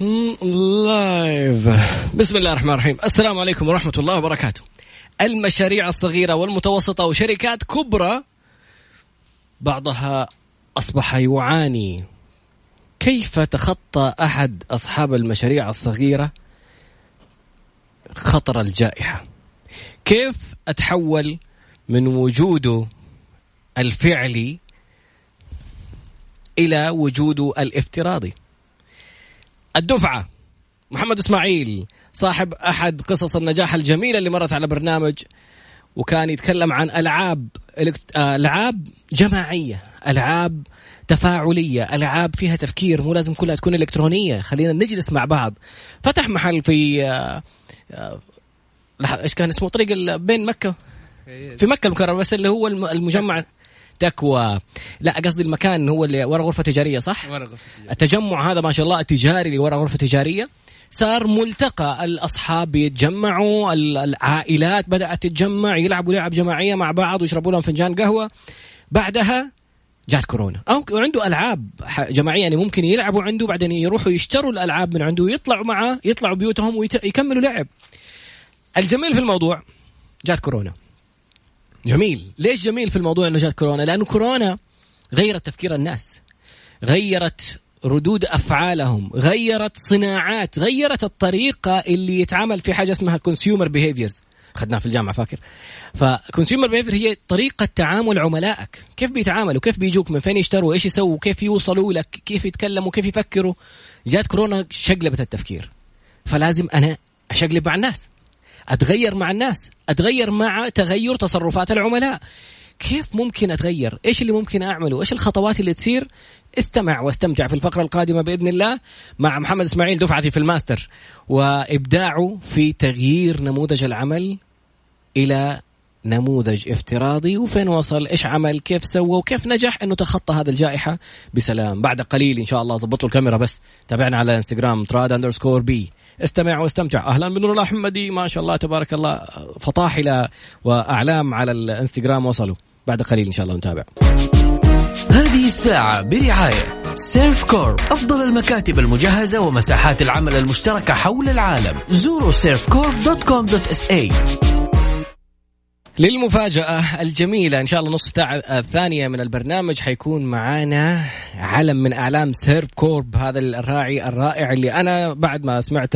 لايف بسم الله الرحمن الرحيم. السلام عليكم ورحمة الله وبركاته. المشاريع الصغيرة والمتوسطة وشركات كبرى بعضها أصبح يعاني. كيف تخطى أحد أصحاب المشاريع الصغيرة خطر الجائحة؟ كيف أتحول من وجوده الفعلي إلى وجوده الافتراضي؟ الدفعة. محمد إسماعيل صاحب أحد قصص النجاح الجميلة اللي مرت على برنامج وكان يتكلم عن ألعاب آه، ألعاب جماعية ألعاب تفاعلية ألعاب فيها تفكير مو لازم كلها تكون إلكترونية. خلينا نجلس مع بعض. فتح محل في آه، آه، إيش كان اسمه؟ طريق بين مكة؟ في مكة المكرمة بس اللي هو المجمع تكوى لا قصدي المكان هو اللي ورا غرفة تجارية صح؟ ورا غرفة تجارية. التجمع هذا ما شاء الله التجاري اللي ورا غرفة تجارية. صار ملتقى الأصحاب يتجمعوا العائلات بدأت تتجمع يلعبوا لعب جماعية مع بعض ويشربوا لهم فنجان قهوة. بعدها جات كورونا. أو عنده ألعاب جماعية يعني ممكن يلعبوا عنده بعدين يروحوا يشتروا الألعاب من عنده ويطلعوا معه يطلعوا بيوتهم ويكملوا لعب. الجميل في الموضوع جات كورونا. جميل. ليش جميل في الموضوع انه جات كورونا؟ لأنه كورونا غيرت تفكير الناس غيرت ردود أفعالهم غيرت صناعات غيرت الطريقة اللي يتعامل في حاجة اسمها consumer behaviors أخذناها في الجامعة فاكر؟ ف consumer behavior هي طريقة تعامل عملائك. كيف بيتعاملوا؟ كيف بيجوك؟ من فين يشتروا؟ إيش يسووا؟ كيف يوصلوا لك؟ كيف يتكلموا؟ كيف يفكروا؟ جات كورونا شقلبت التفكير. فلازم أنا أشقلب مع الناس. أتغير مع الناس أتغير مع تغير تصرفات العملاء. كيف ممكن أتغير؟ إيش اللي ممكن أعمله؟ إيش الخطوات اللي تصير؟ استمع واستمتع في الفقرة القادمة بإذن الله مع محمد إسماعيل دفعتي في الماستر. وإبداعه في تغيير نموذج العمل إلى نموذج افتراضي. وفين وصل؟ إيش عمل؟ كيف سوى؟ وكيف نجح؟ أنه تخطى هذه الجائحة بسلام. بعد قليل إن شاء الله ظبطوا الكاميرا بس. تابعنا على إنستغرام تراد underscore B استمع واستمتع. أهلا بنور الاحمدي ما شاء الله تبارك الله. فطاحلة وأعلام على الإنستغرام. وصلوا. بعد قليل إن شاء الله نتابع. هذه الساعة برعاية سيرف كورب أفضل المكاتب المجهزة ومساحات العمل المشتركة حول العالم. زوروا surfcorp.com.sa للمفاجأة الجميلة. إن شاء الله نص ساعة الثانية من البرنامج حيكون معانا علم من أعلام سيرف كورب هذا الراعي الرائع اللي أنا بعد ما سمعت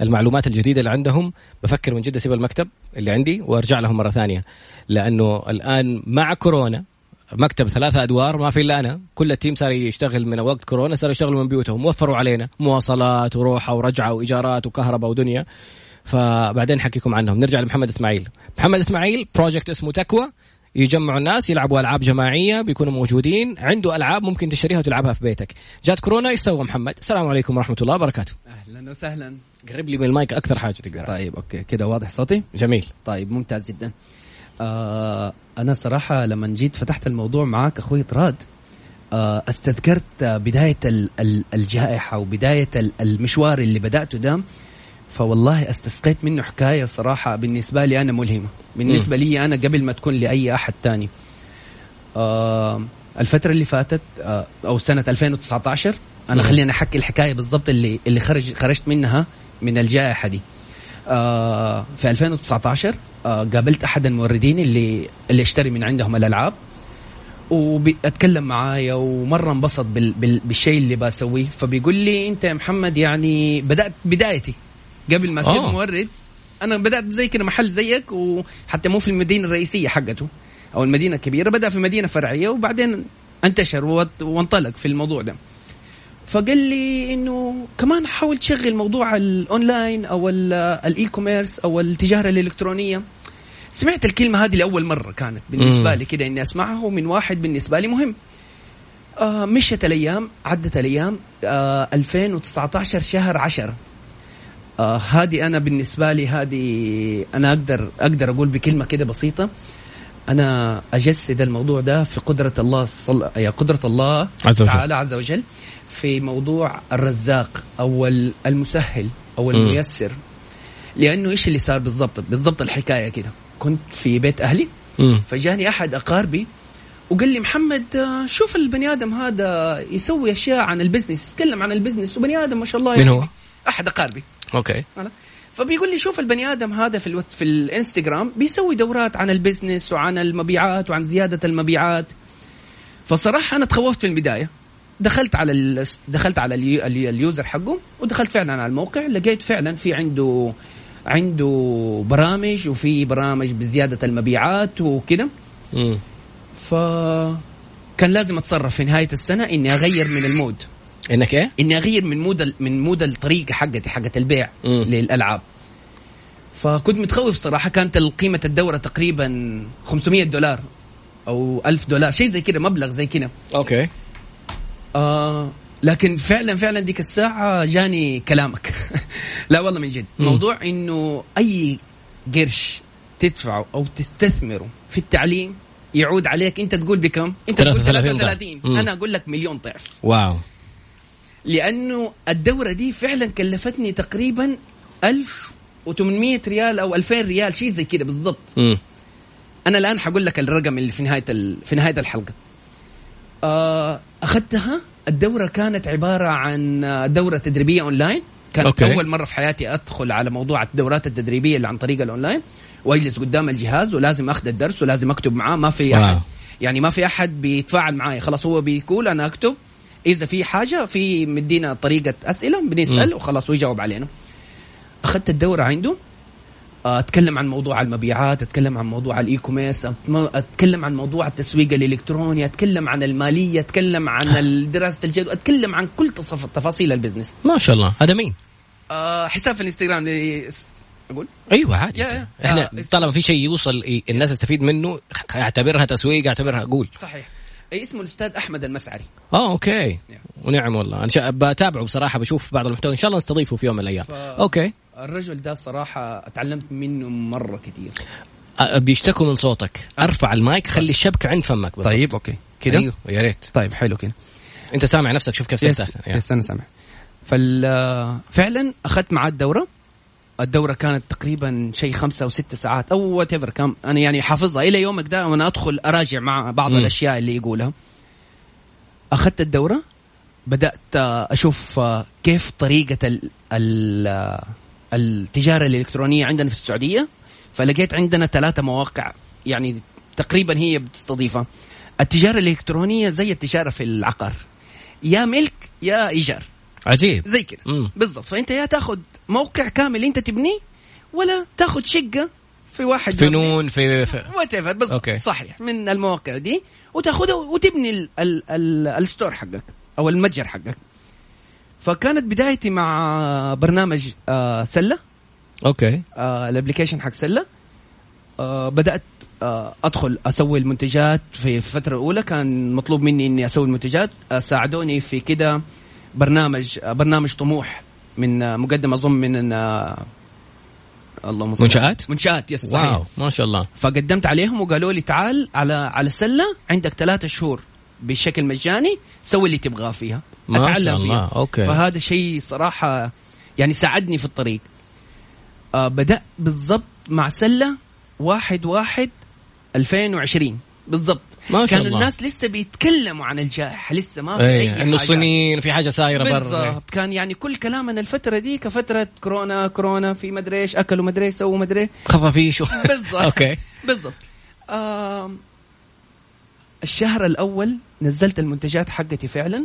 المعلومات الجديدة اللي عندهم بفكر من جد أسيب المكتب اللي عندي وأرجع لهم مرة ثانية. لأنه الآن مع كورونا مكتب ثلاثة أدوار ما في إلا أنا. كل ال team صار يشتغل من وقت كورونا صار يشتغلوا من بيوتهم. وفروا علينا مواصلات وروحة ورجعة وإيجارات وكهرباء ودنيا. فبعدين حكيكم عنهم. نرجع لمحمد إسماعيل. محمد إسماعيل project اسمه تكوى يجمعوا الناس يلعبوا ألعاب جماعية بيكونوا موجودين. عنده ألعاب ممكن تشتريها وتلعبها في بيتك. جات كورونا إيش سوى محمد؟ السلام عليكم ورحمة الله وبركاته. أهلا وسهلا. قرب لي من المايك أكثر حاجة تقدر. طيب okay. كده واضح صوتي؟ جميل. طيب ممتاز جدا. آه أنا صراحة لما جيت فتحت الموضوع معاك أخوي طراد آه استذكرت بداية الجائحة وبداية المشوار اللي بدأته ده. فوالله استسقيت منه حكاية صراحة بالنسبة لي أنا ملهمة. بالنسبة م. لي أنا قبل ما تكون لأي أحد تاني. آه الفترة اللي فاتت آه أو سنة 2019 أنا م. خليني أحكي الحكاية بالضبط اللي اللي خرج خرجت منها من الجائحة دي. آه في 2019 آه قابلت أحد الموردين اللي اللي اشتري من عندهم الألعاب واتكلم معايا ومرة انبسط بال بال بالشيء اللي بسويه. فبيقول لي أنت يا محمد يعني بدأت بدايتي. قبل ما اصير مورد أنا بدأت زي كذا محل زيك وحتى مو في المدينة الرئيسية حقته أو المدينة الكبيرة بدأ في مدينة فرعية وبعدين انتشر وانطلق في الموضوع ده. فقال لي إنه كمان حاول تشغل موضوع الأونلاين أو ال e-commerce أو التجارة الإلكترونية. سمعت الكلمة هذه لأول مرة كانت بالنسبة لي كده إني أسمعها ومن واحد بالنسبة لي مهم. آه مشت الأيام عدت الأيام آه 2019 شهر 10 آه هذه أنا بالنسبة لي هذه أنا أقدر أقدر أقول بكلمة كده بسيطة أنا أجسد الموضوع ده في قدرة الله صل... يا قدرة الله عز وجل. تعالى عز وجل في موضوع الرزاق أو المسهل أو الميسر. لأنه إيش اللي صار بالضبط بالضبط الحكاية كده كنت في بيت أهلي م. فجاني أحد أقاربي وقال لي محمد آه، شوف البني آدم هذا يسوي أشياء عن ال business يتكلم عن البزنس وبني آدم ما شاء الله من يعني هو؟ أحد أقاربي okay. فبيقول لي شوف البني آدم هذا في الوت في الإنستغرام بيسوي دورات عن ال business وعن المبيعات وعن زيادة المبيعات. فصراحة أنا تخوفت في البداية. دخلت على ال... دخلت على اليو... ال- ال user حقه ودخلت فعلا على الموقع لقيت فعلا في عنده عنده برامج وفي برامج بزيادة المبيعات وكده. ف كان لازم أتصرف في نهاية السنة إني أغير من المود. إنك إيه؟ إني أغير من مود من مود الطريقة حقتي حقت البيع مم. للألعاب. فكنت متخوف صراحة كانت قيمه الدورة تقريبا 500 دولار أو 1000 دولار شيء زي كده مبلغ زي كده. okay. آه لكن فعلا فعلا ديك الساعة جاني كلامك. لا والله من جد. مم. موضوع إنه أي قرش تدفعه أو تستثمره في التعليم يعود عليك. أنت تقول بكم؟ أنت تقول 33 33 مم. أنا أقول لك مليون ضعف. wow. لأنه الدورة دي فعلا كلفتني تقريبا 1800 ريال أو 2000 ريال شيء زي كده بالضبط. أنا الآن حقول لك الرقم اللي في نهاية ال... في نهاية الحلقة. آه أخذتها؟ الدورة كانت عبارة عن دورة تدريبية أونلاين. كانت okay. أول مرة في حياتي أدخل على موضوع الدورات التدريبية اللي عن طريق الأونلاين. واجلس قدام الجهاز ولازم أخذ الدرس ولازم أكتب معاه. ما في. أحد يعني ما في أحد بيتفاعل معي خلاص هو بيقول أنا أكتب. إذا في حاجة في مدينا طريقة أسئلة بنسأل. وخلاص ويجاوب علينا أخذت الدورة عنده أتكلم عن موضوع المبيعات أتكلم عن موضوع ال e-commerce أتكلم عن موضوع التسويق الإلكتروني أتكلم عن المالية أتكلم عن دراسة الجدوى أتكلم عن كل تفاصيل ال business ما شاء الله هذا مين؟ آه حساب في الإنستغرام أقول أيوه عادي يا-. إحنا آه. طالما في شيء يوصل الناس تستفيد منه أعتبرها تسويق أعتبرها قول صحيح أي اسمه الأستاذ أحمد المسعري. آه okay. Yeah. ونعم والله. أنا شا- بتابعه بصراحة بشوف بعض المحتوى. إن شاء الله نستضيفه في يوم من الأيام. ف- okay. الرجل ده صراحة أتعلمت منه مرة كثير أه، بيشتكوا من صوتك. أرفع المايك خلي الشبكة عند فمك بالضبط. طيب okay. كده؟ أيوه يا ريت. طيب حلو كده. أنت سامع نفسك شوف كيف yes سمعت yes أنا سامع. فال فعلا أخذت معاه الدورة. الدورة كانت تقريبا شيء خمسة أو ستة ساعات أو وات كم أنا يعني حافظها. إلى يومك ده وأنا أدخل أراجع مع بعض مم. الأشياء اللي يقولها. أخذت الدورة. بدأت آه، أشوف آه، كيف طريقة ال ال آه، التجارة الإلكترونية عندنا في السعودية. فلقيت عندنا ثلاثة مواقع يعني تقريبا هي بتستضيفها. التجارة الإلكترونية زي التجارة في العقار. يا ملك يا إيجار. عجيب. زي كده. بالضبط. فأنت يا تاخذ موقع كامل انت تبنيه ولا تاخذ شقة في واحد فنون في, في whatever بالضبط okay. صحيح من المواقع دي وتاخذها وتبني ال ال ال ال store حقك أو المتجر حقك. فكانت بدايتي مع برنامج آه سلة. okay. آه ال application حق سلة. آه بدأت آه أدخل أسوي المنتجات. في الفترة الأولى كان مطلوب مني إني أسوي المنتجات آه ساعدوني في كده برنامج آه برنامج طموح. من آه مقدم أظن من آه اللهم منشآت؟ منشآت yes صحيح. wow ما شاء الله. فقدمت عليهم وقالوا لي تعال على على سله عندك ثلاثة شهور بشكل مجاني سوي اللي تبغاه فيها ما شاء أتعلم الله، فيها okay. فهذا شيء صراحة يعني ساعدني في الطريق. آه بدات بالضبط مع سلة واحد واحد 2020 بالضبط. ما شاء كانوا الله. الناس لسه بيتكلموا عن الجائحة لسه ما في اي أي إنه. الصينيين في حاجة سايرة برا. بالضبط. كان يعني كل كلامنا الفترة دي كفترة كورونا كورونا في مدري إيش أكلوا مدري إيش سووا مدري. خفافيش بالضبط. أوكي. بالضبط. آم، الشهر الأول نزلت المنتجات حقتي فعلا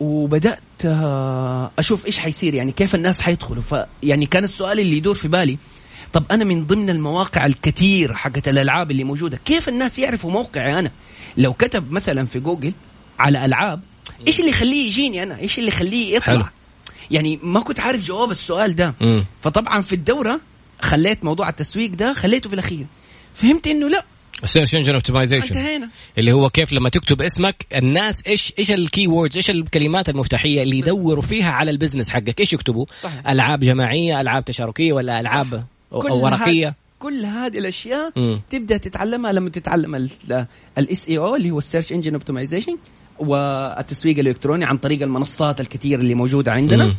وبدأت آه، أشوف إيش حيصير يعني كيف الناس حيدخلوا. فيعني كان السؤال اللي يدور في بالي طب أنا من ضمن المواقع الكثير حقت الألعاب اللي موجودة. كيف الناس يعرفوا موقعي أنا؟ لو كتب مثلا في جوجل على ألعاب إيش اللي يخليه يجيني أنا؟ إيش اللي يخليه يطلع؟ حلو. يعني ما كنت عارف جواب السؤال ده. مم. فطبعا في الدورة خليت موضوع التسويق ده خليته في الأخير. فهمت إنه لا. ال search engine optimization انتهينا. اللي هو كيف لما تكتب اسمك الناس إيش إيش ال keywords إيش الكلمات المفتاحية اللي يدوروا فيها على ال business حقك؟ إيش يكتبوا؟ صحيح. ألعاب جماعية ألعاب تشاركية ولا ألعاب أو ورقية كل هذه الأشياء مم. تبدأ تتعلمها لما تتعلم ال SEO اللي هو ال search engine optimization والتسويق الإلكتروني عن طريق المنصات الكثيره اللي موجودة عندنا مم.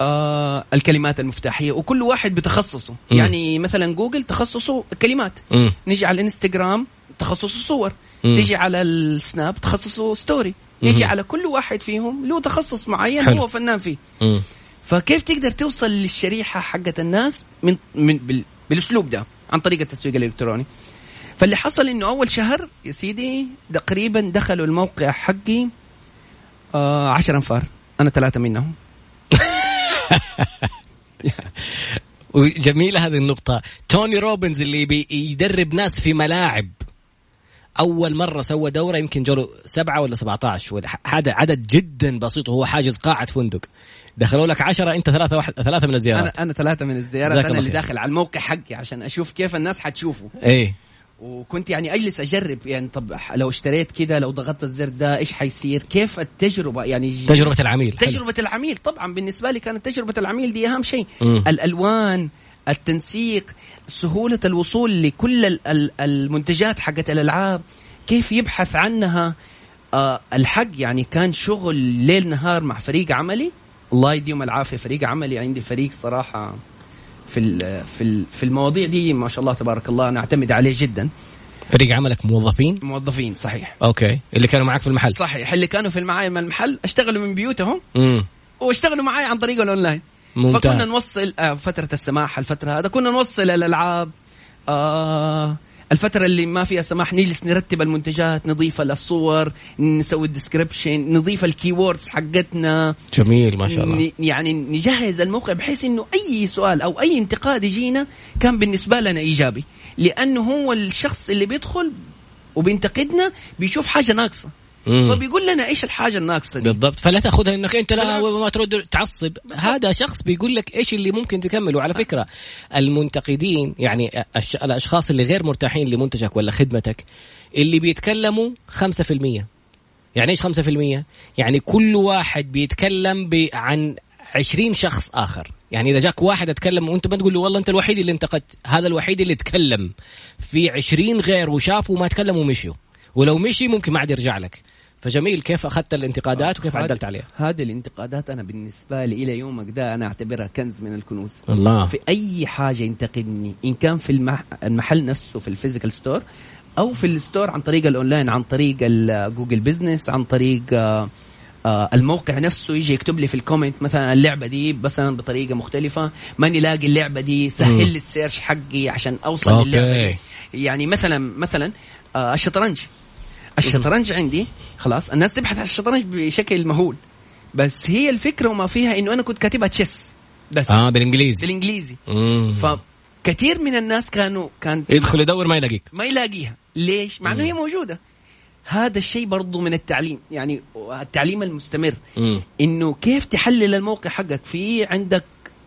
آه الكلمات المفتاحية وكل واحد بتخصصه مم. يعني مثلا جوجل تخصصه كلمات مم. نيجي على الإنستغرام تخصصه صور مم. تيجي على السناب تخصصه ستوري مم. على كل واحد فيهم له تخصص معين حلو. هو فنان فيه مم. فكيف تقدر توصل للشريحة حقت الناس من من بال بالأسلوب ده عن طريق التسويق الإلكتروني؟ فاللي حصل إنه أول شهر يا سيدي تقريبا دخلوا الموقع حقي آه عشر أنفار. أنا ثلاثة منهم. وجميلة هذه النقطة. توني روبنز اللي بيدرب ناس في ملاعب. أول مرة سوى دورة يمكن جروا سبعة ولا 17 ولا هذا عدد جدا بسيط وهو حاجز قاعة فندق. دخلوا لك عشرة أنت ثلاثة واحد ثلاثة من الزيارات. أنا أنا ثلاثة من الزيارات أنا اللي. داخل على الموقع حقي عشان أشوف كيف الناس حتشوفه. إيه. وكنت يعني أجلس أجرب يعني طب لو اشتريت كده لو ضغطت الزر ده إيش حيصير؟ كيف التجربة؟ يعني تجربة العميل حلو. تجربة العميل. طبعا بالنسبة لي كانت تجربة العميل دي أهم شيء. الألوان التنسيق سهولة الوصول لكل ال- ال- المنتجات حقت الألعاب. كيف يبحث عنها؟ آه الحق يعني كان شغل ليل نهار مع فريق عملي. الله يديهم العافية. فريق عملي عندي فريق صراحة في ال في ال في المواضيع دي ما شاء الله تبارك الله أنا اعتمد عليه جدا. فريق عملك موظفين؟ موظفين صحيح. أوكي. اللي كانوا معك في المحل؟ صحيح. اللي كانوا في المعايا من المحل اشتغلوا من بيوتهم امم واشتغلوا معاي عن طريق الأونلاين. ممتاز. فكنا نوصل آه فترة السماح الفترة هذا كنا نوصل الألعاب آه الفترة اللي ما فيها سماح نجلس نرتب المنتجات نضيف الصور نسوي ال description نضيف ال keywords حقتنا. جميل ما شاء الله. ن- يعني نجهز الموقع بحيث إنه أي سؤال أو أي انتقاد يجينا كان بالنسبة لنا إيجابي. لأنه هو الشخص اللي بيدخل وبينتقدنا بيشوف حاجة ناقصة. مم. فبيقول لنا إيش الحاجة الناقصة دي؟ بالضبط. فلا تأخذها إنك أنت لا. وما ترد تعصب. هذا شخص بيقول لك إيش اللي ممكن تكمل وعلى فكرة المنتقدين يعني الأشخاص اللي غير مرتاحين لمنتجك ولا خدمتك اللي بيتكلموا 5% يعني إيش 5% يعني كل واحد بيتكلم ب- عن 20 شخص آخر. يعني إذا جاك واحد أتكلم وأنت ما تقول له والله أنت الوحيد اللي انتقدت هذا الوحيد اللي تكلم. في 20 غير وشافوا وما تكلموا ومشيوا. ولو مشي ممكن ما عاد يرجع لك. فجميل كيف أخذت الانتقادات وكيف عدلت عليها؟ هذه الانتقادات أنا بالنسبة لي إلى يومك ده أنا أعتبرها كنز من الكنوز. الله. في أي حاجة ينتقدني إن كان في المح... المحل نفسه في ال physical store أو في ال store عن طريق الاونلاين عن طريق الجوجل business عن طريق آه، آه، الموقع نفسه يجي يكتب لي في ال comment مثلا اللعبة دي مثلا بطريقة مختلفة ماني لاقي اللعبة دي. سهل لي ال search حقي عشان أوصل okay. للعبة دي. يعني مثلا مثلا آه، الشطرنج. الشطرنج عندي خلاص. الناس تبحث عن الشطرنج بشكل مهول. بس هي الفكرة وما فيها إنه أنا كنت كاتبها chess بس. آه بالإنجليزي. بالإنجليزي. مم. فكثير من الناس كانوا كان يدخل يدور ما يلاقيك. ما يلاقيها. ليش؟ مع إنه هي موجودة. هذا الشيء برضو من التعليم. يعني التعليم المستمر. مم. إنه كيف تحلل الموقع حقك؟ في عندك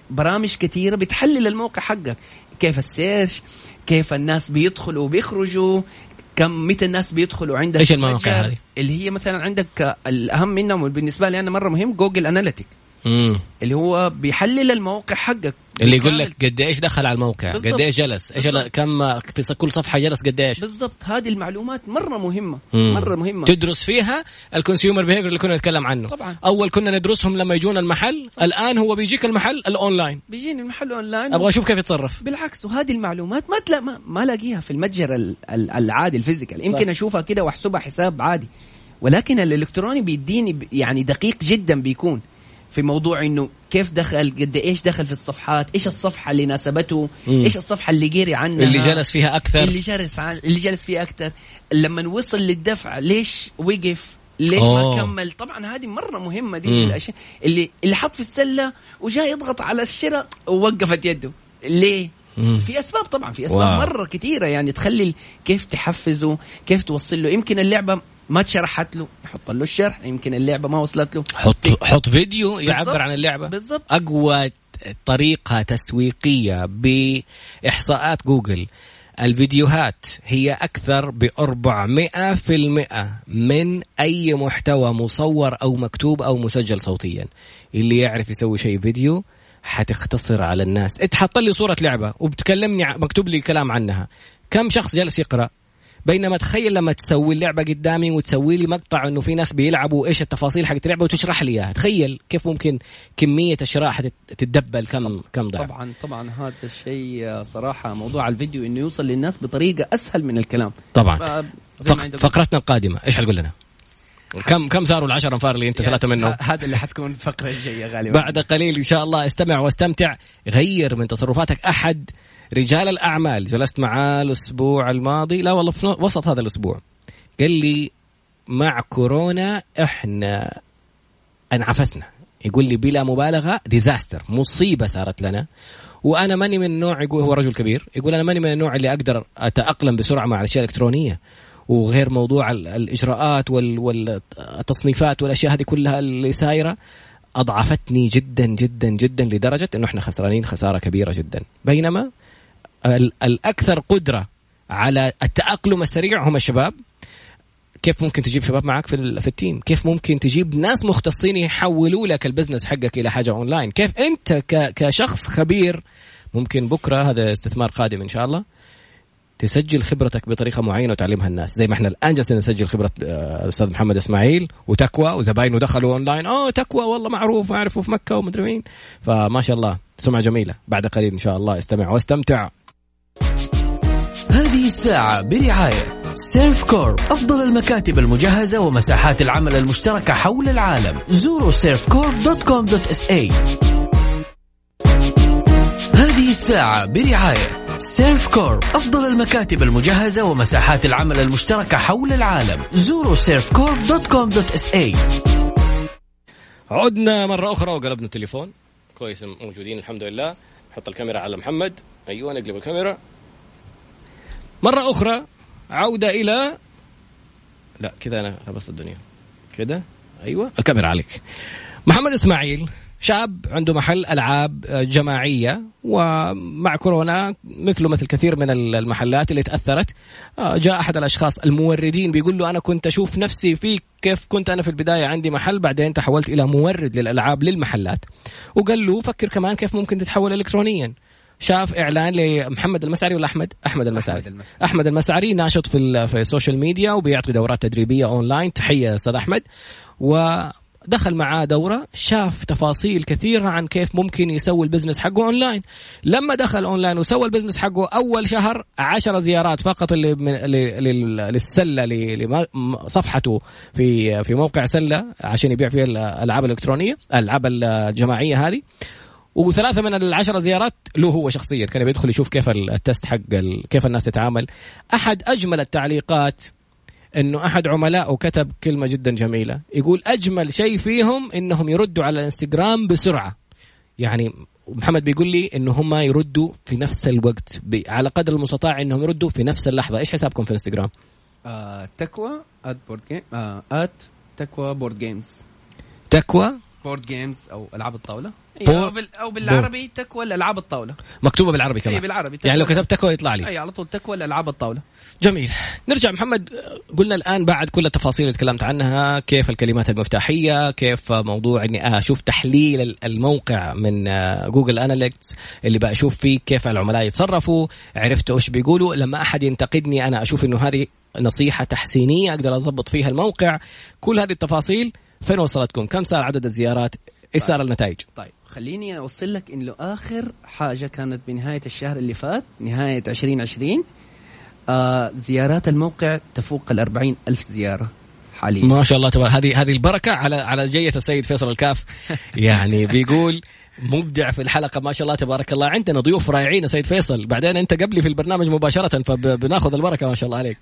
برامج كثيرة بتحلل الموقع حقك. كيف ال search كيف الناس بيدخلوا وبيخرجوا كم متى الناس بيدخلوا عندك إيش المواقع هذه؟ اللي هي مثلا عندك الأهم منهم بالنسبة لي أنا مرة مهم جوجل analytic مم. اللي هو بيحلل الموقع حقك اللي يقول. لك قد إيش دخل على الموقع. قد إيش جلس إيش. كم في كل صفحة جلس قد إيش بالضبط هذه المعلومات مرة مهمة مم. مرة مهمة تدرس فيها ال consumer behavior اللي كنا نتكلم عنه طبعاً. أول كنا ندرسهم لما يجون المحل الآن هو بيجيك المحل الاونلاين بيجيني المحل اونلاين أبغى أشوف كيف يتصرف بالعكس وهذه المعلومات ما تلا ما, ما الاقيها في المتجر ال- ال- العادي ال physical يمكن صح. أشوفها كده وأحسبها حساب عادي ولكن الإلكتروني بيديني يعني دقيق جدا بيكون في موضوع إنه كيف دخل قد إيش دخل في الصفحات إيش الصفحة اللي ناسبته مم. إيش الصفحة اللي قري عنها اللي جلس فيها أكثر اللي جلس عن... اللي جلس فيه أكثر لما وصل للدفع ليش وقف ليش أوه. ما كمل طبعا هذه مرة مهمة دي مم. الأشياء اللي اللي حط في السلة وجاء يضغط على الشراء ووقفت يده ليه مم. في أسباب طبعا في أسباب واو. مرة كثيرة يعني تخلي كيف تحفزه كيف توصل له يمكن اللعبة ما اتشرحت له. يحط له الشرح. يمكن اللعبة ما وصلت له. حط حط فيديو يعبر. عن اللعبة. بالضبط. أقوى طريقة تسويقية بإحصاءات جوجل. الفيديوهات هي أكثر ب 400% من أي محتوى مصور أو مكتوب أو مسجل صوتيا. اللي يعرف يسوي شيء فيديو حتختصر على الناس. انت حط لي صورة لعبة وبتكلمني مكتوب لي كلام عنها. كم شخص جالس يقرأ؟ بينما تخيل لما تسوي اللعبة قدامي وتسوي لي مقطع إنه في ناس بيلعبوا إيش التفاصيل حقت اللعبة وتشرح لي إياها. تخيل كيف ممكن كمية الشراء حتتدبل كم كم ضعف. طبعا طبعا هذا الشيء صراحة موضوع الفيديو إنه يوصل للناس بطريقة أسهل من الكلام. طبعا. فقرتنا القادمة إيش حتقول لنا؟ كم كم صاروا العشر أنفار اللي أنت ثلاثة منهم؟ هذا اللي حتكون الفقرة الجاية غالبا. بعد قليل إن شاء الله. استمع واستمتع. غير من تصرفاتك أحد رجال الأعمال جلست معاه الأسبوع الماضي. لا والله في وسط هذا الأسبوع. قال لي مع كورونا إحنا انعفسنا. يقول لي بلا مبالغة ديزاستر مصيبة صارت لنا. وأنا ماني من النوع يقول هو رجل كبير يقول أنا ماني من النوع اللي أقدر أتأقلم بسرعة مع الأشياء الإلكترونية. وغير موضوع الإجراءات والتصنيفات والأشياء هذه كلها اللي سايرة أضعفتني جدا جدا جدا لدرجة إنه إحنا خسرانين خسارة كبيرة جدا. بينما الأكثر قدرة على التأقلم السريع هم الشباب. كيف ممكن تجيب شباب معك في, في ال team؟ كيف ممكن تجيب ناس مختصين يحولوا لك ال business حقك إلى حاجة أونلاين؟ كيف أنت كشخص خبير ممكن بكرة هذا استثمار قادم إن شاء الله تسجل خبرتك بطريقة معينة وتعلمها الناس. زي ما إحنا الآن جالسين نسجل خبرة آه، الاستاذ محمد إسماعيل وتكوى وزباينه دخلوا أونلاين. اوه تكوى والله معروف أعرفه في مكة ومدري مين فما شاء الله سمعة جميلة. بعد قليل إن شاء الله استمع واستمتع. هذه الساعة برعاية سيرف كورب أفضل المكاتب المجهزة ومساحات العمل المشتركة حول العالم. زوروا servcorp.com.sa هذه الساعة برعاية سيرف كور أفضل المكاتب المجهزة ومساحات العمل المشتركة حول العالم. زوروا surfcorp.com.sa عدنا مرة أخرى وقلبنا التليفون. كويس موجودين الحمد لله. نحط الكاميرا على محمد. أيوة نقلب الكاميرا. مرة أخرى عودة إلى لا كذا أنا خبصت الدنيا. كذا؟ أيوة. الكاميرا عليك. محمد إسماعيل شاب عنده محل ألعاب جماعية ومع كورونا مثله مثل كثير من المحلات اللي تأثرت. آه، جاء أحد الأشخاص الموردين بيقول له أنا كنت أشوف نفسي فيك كيف كنت أنا في البداية عندي محل بعدين تحولت إلى مورد للألعاب للمحلات. وقال له فكر كمان كيف ممكن تتحول الكترونيا. شاف إعلان لمحمد المسعري ولا أحمد؟ أحمد المسعري. أحمد المسعري, أحمد المسعري ناشط في في ال social media وبيعطي دورات تدريبية اونلاين تحية أستاذ أحمد. و دخل معاه دورة شاف تفاصيل كثيرة عن كيف ممكن يسوي ال business حقه أونلاين لما دخل أونلاين وسوى ال business حقه أول شهر عشر زيارات فقط للسلة لصفحته في في موقع سلة عشان يبيع فيها الألعاب الإلكترونية الألعاب الجماعية هذه. وثلاثة من العشرة زيارات له هو شخصيا. كان بيدخل يشوف كيف ال test حق كيف الناس تتعامل. أحد أجمل التعليقات إنه أحد عملائه كتب كلمة جدا جميلة. يقول أجمل شيء فيهم إنهم يردوا على الإنستغرام بسرعة. يعني محمد بيقول لي إنه هم يردوا في نفس الوقت. على قدر المستطاع إنهم يردوا في نفس اللحظة. إيش حسابكم في الإنستغرام؟ آه تكوى at board game at تكوى board games تكوى؟ board games أو ألعاب الطاولة. أو, بال أو بالعربي تكوى الالعاب الطاولة؟ مكتوبة بالعربي كمان. اي بالعربي يعني لو كتبت تكوى يطلع لي. اي على طول تكوى الالعاب الطاولة. جميل. نرجع محمد. قلنا الآن بعد كل التفاصيل اللي تكلمت عنها كيف الكلمات المفتاحية كيف موضوع إني أشوف تحليل الموقع من جوجل أناليكس اللي بقى أشوف فيه كيف العملاء يتصرفوا عرفت إيش بيقولوا. لما أحد ينتقدني أنا أشوف إنه هذه نصيحة تحسينية أقدر أضبط فيها الموقع. كل هذه التفاصيل فين وصلتكم؟ كم صار عدد الزيارات؟ إيش صار طيب. النتائج. طيب خليني أوصل لك إنه آخر حاجة كانت بنهاية الشهر اللي فات نهاية 2020 آه زيارات الموقع تفوق ال ألف زيارة حاليا. ما شاء الله تبارك. هذه هذه البركة على على جية السيد فيصل الكاف. يعني بيقول مبدع في الحلقة ما شاء الله تبارك الله. عندنا ضيوف رائعين سيد فيصل. بعدين أنت قبلي في البرنامج مباشرة فبناخذ البركة ما شاء الله عليك.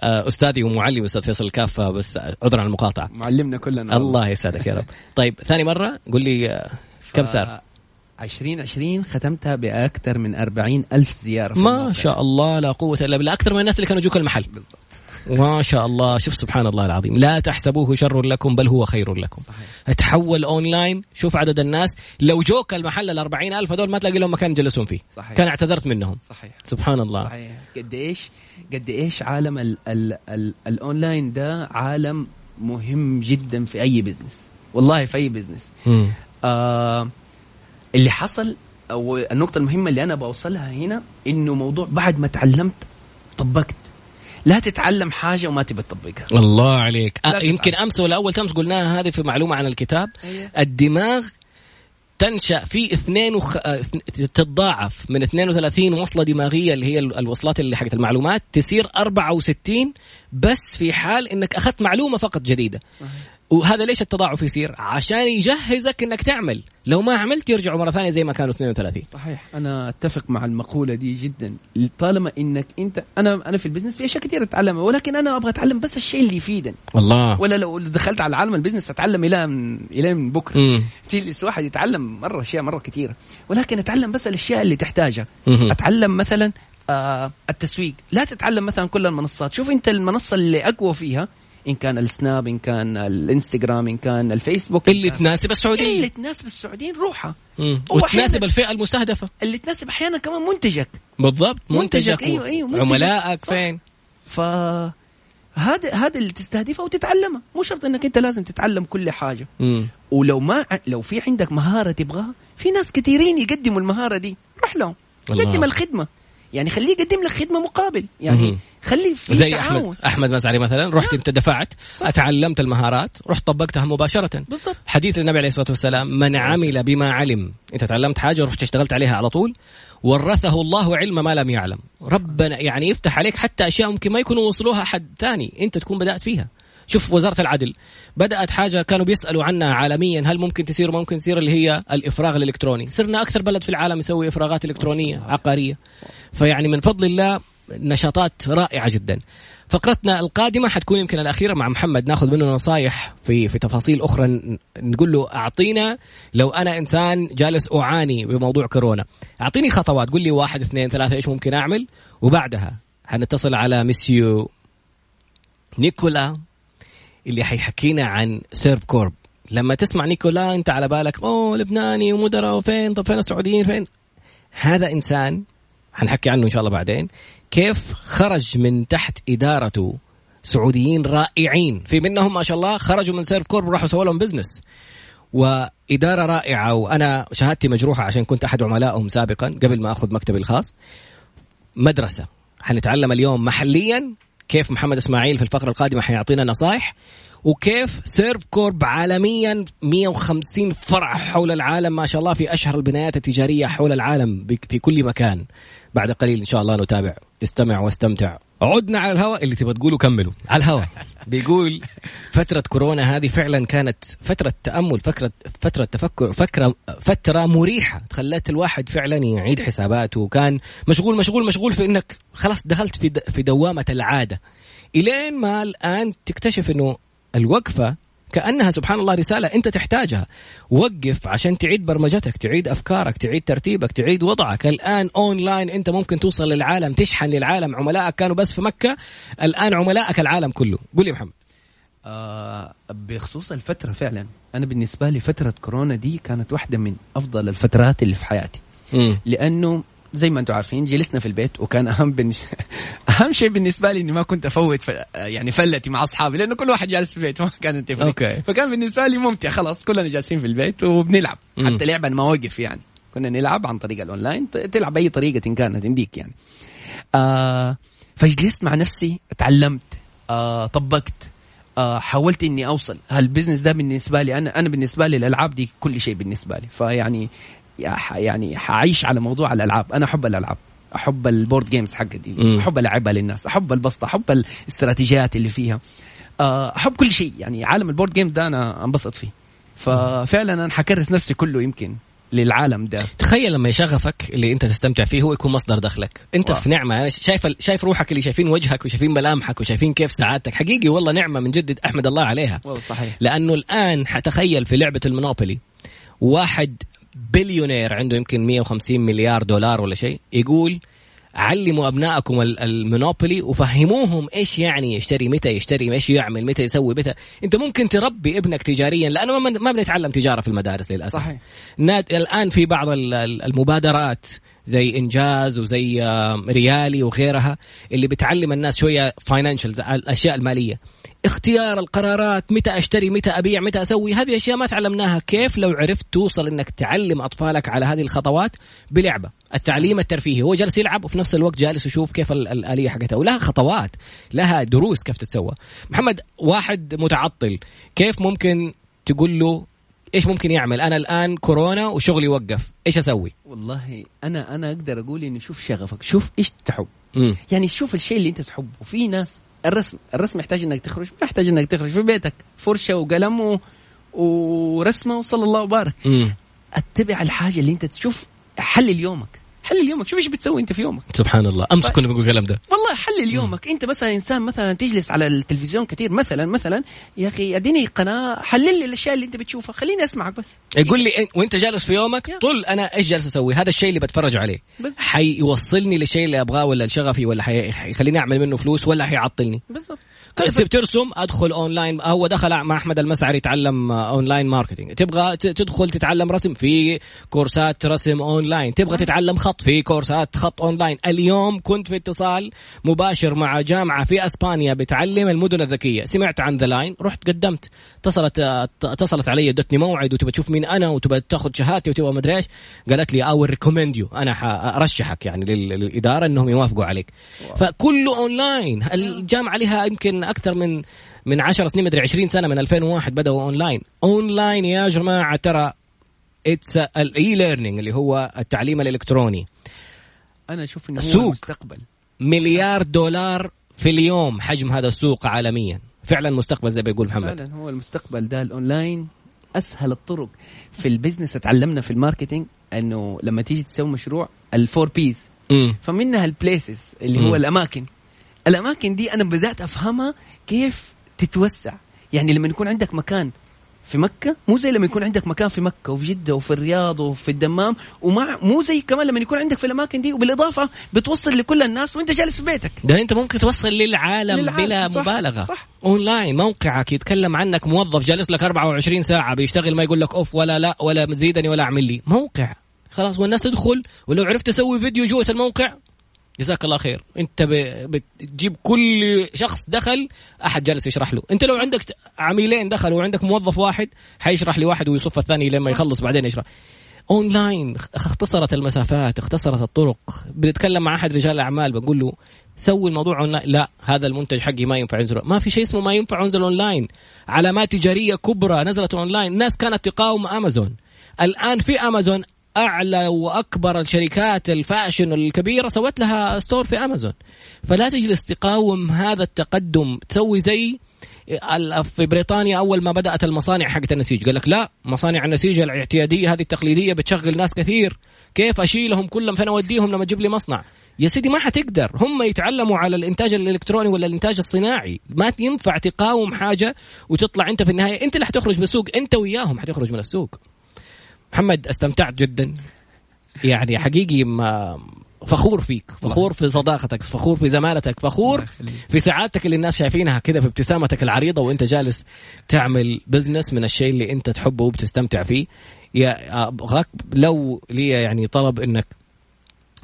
أستاذي ومعلمي أستاذ فيصل الكاف بس عذرا على المقاطعة. معلمنا كلنا. الله يسعدك يا رب. طيب ثاني مرة قل لي آه، كم صار 2020 ختمتها بأكثر من 40 ألف زيارة ما شاء الله لا قوة إلا بالله. أكثر من الناس اللي كانوا يجوك المحل. بالضبط. ما شاء الله شوف سبحان الله العظيم لا تحسبوه شر لكم بل هو خير لكم. صحيح. تحول اونلاين شوف عدد الناس لو جوك المحل ال ألف هذول ما تلاقي لهم مكان يجلسون فيه. صحيح. كان اعتذرت منهم. صحيح. سبحان الله. صحيح. قد إيش؟ قد إيش عالم ال ال ال الاونلاين ده عالم مهم جدا في أي business والله في أي business آه اللي حصل أو النقطة المهمة اللي أنا بوصلها هنا إنه موضوع بعد ما تعلمت طبقت. لا تتعلم حاجة وما تبي تطبقها. الله عليك. آه يمكن أمس ولا أول أمس قلناها هذه في معلومة عن الكتاب. أيوة. الدماغ تنشأ في اثنين وخ... آه، تتضاعف من 32 وصلة دماغية اللي هي ال- الوصلات اللي حقت المعلومات تصير 64 بس في حال إنك أخذت معلومة فقط جديدة. وهذا ليش التضاعف يصير؟ عشان يجهزك إنك تعمل. لو ما عملت يرجعوا مرة ثانية زي ما كانوا 32 صحيح. أنا أتفق مع المقولة دي جدا. طالما إنك أنت أنا أنا في ال business في أشياء كثير أتعلمها ولكن أنا أبغى أتعلم بس الشيء اللي يفيدني. والله. ولا لو دخلت على عالم ال business أتعلم إلى من إلى من بكرة. تجلس واحد يتعلم مرة أشياء مرة كثيره ولكن أتعلم بس الأشياء اللي تحتاجها. أتعلم مثلا آه التسويق. لا تتعلم مثلا كل المنصات. شوف أنت المنصة اللي أقوى فيها إن كان السناب إن كان الإنستغرام إن كان الفيسبوك. اللي كان- تناسب السعوديه اللي تناسب السعوديين روحها وتناسب الفئة المستهدفة. اللي تناسب أحيانا كمان منتجك. بالضبط منتجك، منتجك أيوة، أيوة، منتجك. عملائك صح. فين؟ ف هذا هذا اللي تستهدفه وتتعلمه. مو شرط إنك أنت لازم تتعلم كل حاجة. مم. ولو ما لو في عندك مهارة تبغاها في ناس كثيرين يقدموا المهارة دي. روح لهم. قدم الخدمة. يعني خليه يقدم لك خدمة مقابل. يعني مهم. خلي في زي تعاون. أحمد احمد مسعري مثلا رحت انت دفعت صح. أتعلمت المهارات رحت طبقتها مباشرة. بالضبط. حديث النبي عليه الصلاة والسلام من عمل بما علم. أنت تعلمت حاجة ورحت اشتغلت عليها على طول. ورثه الله علم ما لم يعلم. ربنا يعني يفتح عليك حتى أشياء ممكن ما يكونوا وصلوها حد ثاني أنت تكون بدأت فيها. شوف وزارة العدل بدأت حاجة كانوا بيسألوا عنها عالميا هل ممكن تصير ممكن تصير اللي هي الإفراغ الإلكتروني. صرنا أكثر بلد في العالم يسوي إفراغات إلكترونية عقارية. فيعني من فضل الله نشاطات رائعة جدا. فقرتنا القادمة حتكون يمكن الأخيرة مع محمد ناخذ منه نصايح في في تفاصيل أخرى نقول له أعطينا لو أنا إنسان جالس أعاني بموضوع كورونا. أعطيني خطوات قول لي واحد اثنين ثلاثة إيش ممكن أعمل؟ وبعدها حنتصل على مسيو نيكولا اللي حيحكينا عن سيرف كورب لما تسمع نيكولا انت على بالك أوه لبناني ومدراء وفين؟ طب فين السعوديين؟ فين؟ هذا إنسان حنحكي عنه إن شاء الله بعدين كيف خرج من تحت ادارته سعوديين رائعين؟ في منهم ما شاء الله خرجوا من سيرف كورب وراحوا سووا لهم business وإدارة رائعة وأنا شهادتي مجروحة عشان كنت أحد عملائهم سابقا قبل ما أخذ مكتبي الخاص. مدرسة. حنتعلم اليوم محليا كيف محمد إسماعيل في الفقرة القادمة حيعطينا نصائح وكيف سيرف كورب عالميا 150 فرع حول العالم ما شاء الله في أشهر البنايات التجارية حول العالم في كل مكان. بعد قليل إن شاء الله نتابع. استمع واستمتع. عدنا على الهواء اللي تبغى تقوله كملوا على الهواء. بيقول فترة كورونا هذه فعلا كانت فترة تأمل فترة فترة تفكر فكرة فترة مريحة خلت الواحد فعلا يعيد حساباته وكان مشغول مشغول مشغول في إنك خلاص دخلت في في دوامة العادة. إلين ما الآن تكتشف إنه الوقفة كأنها سبحان الله رسالة أنت تحتاجها. وقف عشان تعيد برمجتك تعيد أفكارك تعيد ترتيبك تعيد وضعك. الآن أونلاين أنت ممكن توصل للعالم تشحن للعالم. عملائك كانوا بس في مكة الآن عملائك العالم كله. قول لي محمد. آه بخصوص الفترة فعلا أنا بالنسبة لي فترة كورونا دي كانت واحدة من أفضل الفترات اللي في حياتي. مم. لأنه زي ما أنتم عارفين جلسنا في البيت وكان أهم بن... أهم شيء بالنسبة لي إني ما كنت أفوت ف... يعني فلتي مع أصحابي لأنه كل واحد جالس في البيت ما كانت تفرق okay. فكان بالنسبة لي ممتع خلاص كلنا جالسين في البيت وبنلعب. مم. حتى لعبة ما وقف يعني. كنا نلعب عن طريق الأونلاين تلعب بأي طريقة إن كانت يمديك يعني. آه فجلست مع نفسي تعلمت آه طبقت آه حاولت إني أوصل. هال business ده بالنسبة لي أنا أنا بالنسبة لي الألعاب دي كل شيء بالنسبة لي. فيعني يعني حعيش على موضوع الألعاب. أنا أحب الألعاب. أحب ال board games حقتي. أحب ألعبها للناس. أحب البسطة. أحب الاستراتيجيات اللي فيها. آه، أحب كل شيء. يعني عالم ال board game ده أنا انبسط فيه. ففعلا أنا حكرس نفسي كله يمكن للعالم ده. تخيل لما شغفك اللي أنت تستمتع فيه هو يكون مصدر دخلك. أنت wow. في نعمة. أنا شايف شايف روحك اللي شايفين وجهك وشايفين ملامحك وشايفين كيف سعادتك. حقيقي والله نعمة من جد أحمد الله عليها. صحيح. لأنه الآن حتخيل في لعبة المونوبولي واحد بليونير عنده يمكن 150 مليار دولار ولا شيء يقول علموا أبنائكم ال- المونوبولي وفهموهم إيش يعني يشتري متى يشتري إيش يعمل متى يسوي متى. أنت ممكن تربي ابنك تجاريا لأنه ما ما بنتعلم تجارة في المدارس للأسف. صحيح. ناد... الآن في بعض ال- ال- المبادرات زي إنجاز وزي ريالي وغيرها اللي بتعلم الناس شوية فاينانشالز الاشياء المالية. اختيار القرارات متى أشتري متى أبيع متى أسوي؟ هذه أشياء ما تعلمناها. كيف لو عرفت توصل إنك تعلم أطفالك على هذه الخطوات؟ بلعبة. التعليم الترفيهي. هو جالس يلعب وفي نفس الوقت جالس يشوف كيف ال- الآلية حقتها ولها خطوات لها دروس كيف تتسوى. محمد واحد متعطل. كيف ممكن تقول له إيش ممكن يعمل؟ أنا الآن كورونا وشغلي وقف. إيش أسوي؟ والله أنا أنا أقدر أقول انه شوف شغفك. شوف إيش تحب. مم. يعني شوف الشيء اللي أنت تحبه. في ناس الرسم الرسم يحتاج إنك تخرج ما يحتاج إنك تخرج في بيتك. فرشة وقلم و... ورسمة وصلى الله وبارك. اتبع الحاجة اللي أنت تشوف حلل يومك. حلل يومك شوف إيش بتسوي أنت في يومك. سبحان الله. أمس كنا بنقول الكلام ده. والله حلل يومك. أنت مثلا إنسان مثلا تجلس على التلفزيون كثير مثلا مثلا يا أخي أديني قناة حلل لي الأشياء اللي أنت بتشوفها. خليني أسمعك بس. يقول لي إن- وأنت جالس في يومك يا. طول أنا إيش جالس أسوي؟ هذا الشيء اللي بتفرج عليه. بس. حيوصلني للشيء اللي أبغاه ولا لشغفي ولا حي- حيخليني أعمل منه فلوس ولا حيعطلني. بالضبط. تبي ترسم أدخل اونلاين هو دخل مع أحمد المسعري يتعلم آه، online marketing تبغى تدخل تتعلم رسم؟ في كورسات رسم اونلاين تبغى تتعلم خط؟ في كورسات خط اونلاين اليوم كنت في اتصال مباشر مع جامعة في أسبانيا بتعلم المدن الذكية. سمعت عن The Line رحت قدمت. اتصلت آه، اتصلت علي ادتني موعد وتبغى تشوف مين أنا وتبغى تاخذ شهادتي وتبغى مدري إيش. قالت لي I'll recommend you أنا حارشحك يعني لل- للإدارة إنهم يوافقوا عليك. فكله اونلاين الجامعة لها يمكن أكثر من من 10 سنين مدري 20 سنة من 2001 بدأوا online. online يا جماعة ترى it's ال e-learning اللي هو التعليم الإلكتروني. أنا أشوف إنه. هو المستقبل. مليار دولار في اليوم حجم هذا السوق عالميا. فعلا مستقبل زي ما يقول محمد. فعلا هو المستقبل ده الأونلاين أسهل الطرق في ال business تعلمنا في ال marketing إنه لما تيجي تسوي مشروع ال four Ps. فمنها ال places اللي مم. هو الأماكن. الأماكن دي أنا بدأت أفهمها كيف تتوسع. يعني لما يكون عندك مكان في مكة مو زي لما يكون عندك مكان في مكة وفي جدة وفي الرياض وفي الدمام ومع مو زي كمان لما يكون عندك في الأماكن دي وبالإضافة بتوصل لكل الناس وأنت جالس في بيتك. ده أنت ممكن توصل للعالم, للعالم، بلا صح، مبالغة. صح. أونلاين موقعك يتكلم عنك موظف جالس لك 24 ساعة بيشتغل ما يقول لك أوف ولا لا ولا زيدني ولا أعمل لي. موقع. خلاص والناس تدخل ولو عرفت تسوي فيديو جوة الموقع جزاك الله خير. انت بتجيب كل شخص دخل أحد جالس يشرح له. انت لو عندك عميلين دخلوا وعندك موظف واحد حيشرح لواحد ويصف الثاني لما يخلص بعدين يشرح. أونلاين اختصرت المسافات اختصرت الطرق. بنتكلم مع أحد رجال الأعمال بقول له سوي الموضوع أونلاين. لا هذا المنتج حقي ما ينفع ينزل ما في شيء اسمه ما ينفع ينزل أونلاين. علامات تجارية كبرى نزلت أونلاين. الناس كانت تقاوم أمازون. الآن في أمازون أعلى وأكبر الشركات ال fashion الكبيرة سوت لها store في امازون فلا تجلس تقاوم هذا التقدم. تسوي زي في بريطانيا أول ما بدأت المصانع حقت النسيج. قال لك لا مصانع النسيج الاعتيادية هذه التقليدية بتشغل ناس كثير. كيف أشيلهم كلهم؟ فين أوديهم لما تجيب لي مصنع. يا سيدي ما حتقدر. هم يتعلموا على الإنتاج الإلكتروني ولا الإنتاج الصناعي. ما ينفع تقاوم حاجة وتطلع أنت في النهاية. أنت اللي حتخرج من السوق. أنت وياهم حتخرج من السوق. محمد استمتعت جدا. يعني حقيقي ما فخور فيك فخور في صداقتك فخور في زمالتك فخور. في سعادتك اللي الناس شايفينها كده في ابتسامتك العريضة وانت جالس تعمل بزنس من الشيء اللي انت تحبه وبتستمتع فيه. يا أبغاك لو لي يعني طلب انك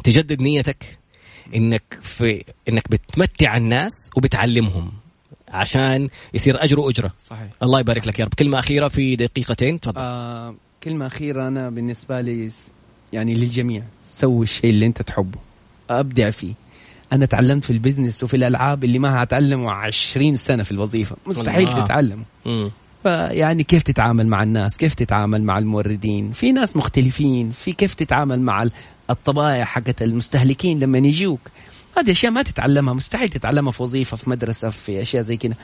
تجدد نيتك انك في انك بتمتع الناس وبتعلمهم عشان يصير أجر وأجرة. صحيح. الله يبارك لك يا رب. كلمة أخيرة في دقيقتين تفضل. آه كلمة أخيرة أنا بالنسبة لي يعني للجميع. سوي الشيء اللي أنت تحبه. أبدع فيه. أنا تعلمت في البزنس وفي الألعاب اللي ما هتعلمه عشرين سنة في الوظيفة. مستحيل الله. تتعلمه. فيعني كيف تتعامل مع الناس؟ كيف تتعامل مع الموردين؟ في ناس مختلفين. في كيف تتعامل مع ال- الطبائع حقت المستهلكين لما يجوك؟ هذه أشياء ما تتعلمها. مستحيل تتعلمها في وظيفة في مدرسة في أشياء زي كذا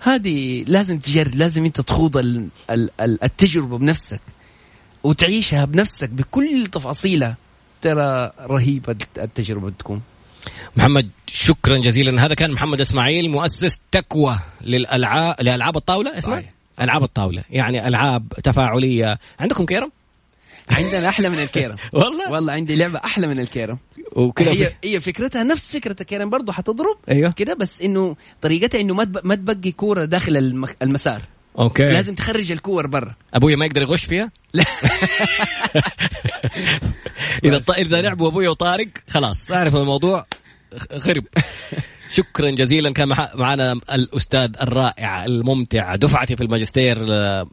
هذه لازم تجرب لازم أنت تخوض ال- ال- ال- التجربة بنفسك. وتعيشها بنفسك بكل تفاصيلها. ترى رهيبة التجربة تكون محمد شكرا جزيلا. هذا كان محمد إسماعيل مؤسس تكوى للالعاب لألعاب الطاولة صحيح. ألعاب الطاولة. يعني ألعاب تفاعلية. عندكم كيرم؟ عندنا أحلى من الكيرم. والله؟ والله عندي لعبة أحلى من الكيرم. وكذا هي. هي فكرتها نفس فكرة الكيرم برضه حتضرب أيوه. كده بس إنه طريقتها إنه ما ما تبقي كورة داخل الم- المسار. okay. لازم تخرج الكور برا. ابويا ما يقدر يغش فيها؟ لا. إذا إذا لعبوا ابويا وطارق خلاص. أعرف الموضوع. خرب. شكرا جزيلا. كان معنا الأستاذ الرائع الممتع دفعتي في الماجستير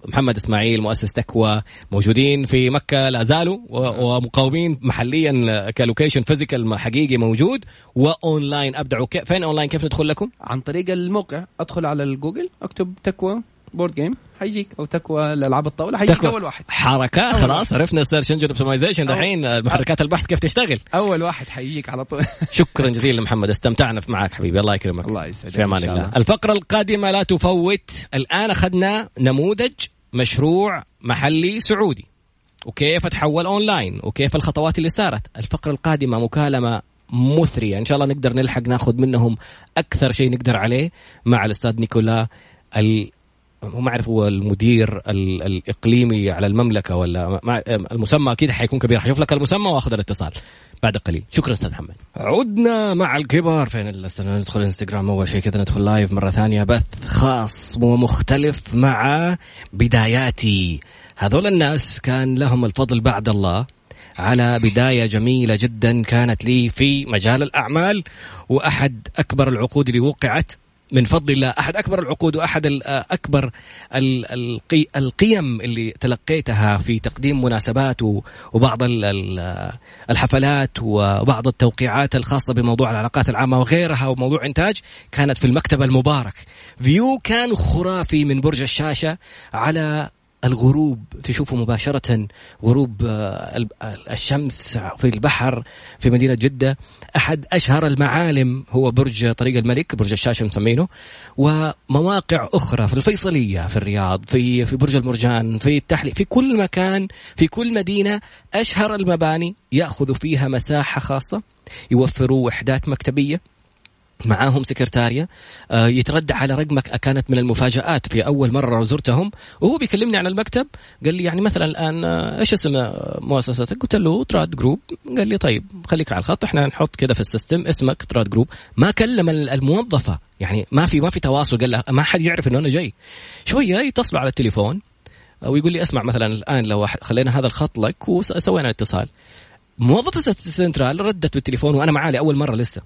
محمد إسماعيل مؤسس تكوى موجودين في مكة لا زالوا ومقاومين محليا ك location physical حقيقي موجود وأونلاين. أبدعوا فين أونلاين؟ كيف ندخل لكم؟ عن طريق الموقع. أدخل على الجوجل أكتب تكوى. board game حيجيك أو تكوى الالعاب الطاولة. حيجيك أول واحد. حركه خلاص عرفنا ال search engine optimization دحين محركات البحث كيف تشتغل. أول واحد حيجيك على طول. شكرا جزيلا محمد استمتعنا معك حبيبي الله يكرمك. الله يسعدك في أمان الله. الفقرة القادمة لا تفوت. الآن أخذنا نموذج مشروع محلي سعودي. وكيف تحول اونلاين وكيف الخطوات اللي صارت؟ الفقرة القادمة مكالمة مثرية. إن شاء الله نقدر نلحق ناخذ منهم أكثر شيء نقدر عليه مع الأستاذ نيكولا ما أعرف هو المدير الإقليمي على المملكة ولا المسمى أكيد حيكون كبير. حشوف لك المسمى وأخذ الاتصال بعد قليل. شكرا أستاذ محمد. عدنا مع الكبار. فين ندخل انستغرام أول شيء كذا ندخل لايف مرة ثانية. بث خاص ومختلف مع بداياتي. هذول الناس كان لهم الفضل بعد الله. على بداية جميلة جدا كانت لي في مجال الأعمال. وأحد أكبر العقود اللي وقعت من فضل الله. أحد أكبر العقود وأحد أكبر القيم اللي تلقيتها في تقديم مناسبات وبعض الحفلات وبعض التوقيعات الخاصة بموضوع العلاقات العامة وغيرها وموضوع إنتاج كانت في المكتب المبارك. فيو كان خرافي من برج الشاشة على الغروب. تشوفوا مباشرة غروب آه، الشمس في البحر في مدينة جدة. أحد أشهر المعالم هو برج طريق الملك برج الشاشة مسمينه ومواقع أخرى في الفيصلية في الرياض في في برج المرجان في التحلي في كل مكان في كل مدينة أشهر المباني يأخذ فيها مساحة خاصة يوفروا وحدات مكتبية معاهم سكرتارية آه، يترد على رقمك كانت من المفاجآت في أول مرة زرتهم. وهو بيكلمني عن المكتب قال لي يعني مثلا الآن آه، إيش اسم آه، مؤسستك قلت له Trade Group. قال لي طيب خليك على الخط إحنا نحط كذا في ال system اسمك Trade Group. ما كلم الموظفة يعني ما في ما في تواصل قال له ما حد يعرف إنه أنا جاي. شوية يتصلوا على التليفون ويقول لي اسمع مثلا الآن لو خلينا هذا الخط لك وسوينا اتصال. موظفة السنترال ردت بالتليفون وأنا معاه لأول مرة لسه.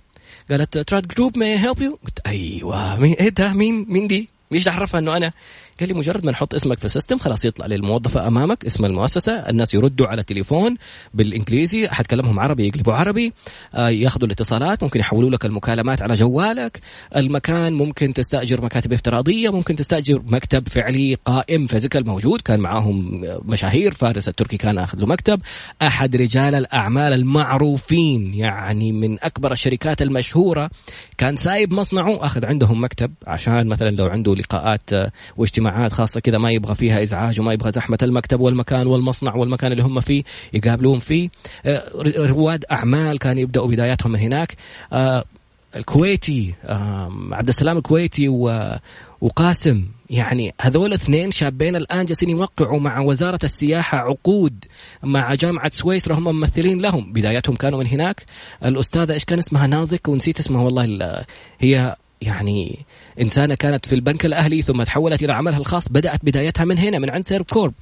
قالت Trade Group may help you قلت أيوه. مين إيه ده؟ مين مين دي؟ إيش عرفها إنه أنا قال لي مجرد ما نحط اسمك في ال system خلاص يطلع للموظفه أمامك اسم المؤسسة الناس يردوا على تليفون بالإنجليزي أحد كلمهم عربي يقلبوا عربي آه ياخذوا الاتصالات ممكن يحولوا لك المكالمات على جوالك. المكان ممكن تستأجر مكاتب افتراضية ممكن تستأجر مكتب فعلي قائم physical موجود. كان معاهم مشاهير فارس التركي كان أخذ له مكتب. أحد رجال الأعمال المعروفين يعني من أكبر الشركات المشهورة كان سايب مصنعه أخذ عندهم مكتب عشان مثلا لو عنده لقاءات آه، واجتماعات اجتماعات خاصة كذا ما يبغى فيها إزعاج وما يبغى زحمة المكتب والمكان والمصنع والمكان اللي هم فيه يقابلون فيه. آه، رواد أعمال كانوا يبدأوا بداياتهم من هناك. آه، الكويتي عبد السلام الكويتي وقاسم يعني هذول اثنين شابين الآن جالسين يوقعوا مع وزارة السياحة عقود مع جامعة سويسرا هم ممثلين لهم. بداياتهم كانوا من هناك. الأستاذة إيش كان اسمها؟ نازك ونسيت اسمها والله هي يعني إنسانة كانت في البنك الأهلي ثم تحولت إلى عملها الخاص بدأت بدايتها من هنا من عند سيرف كورب.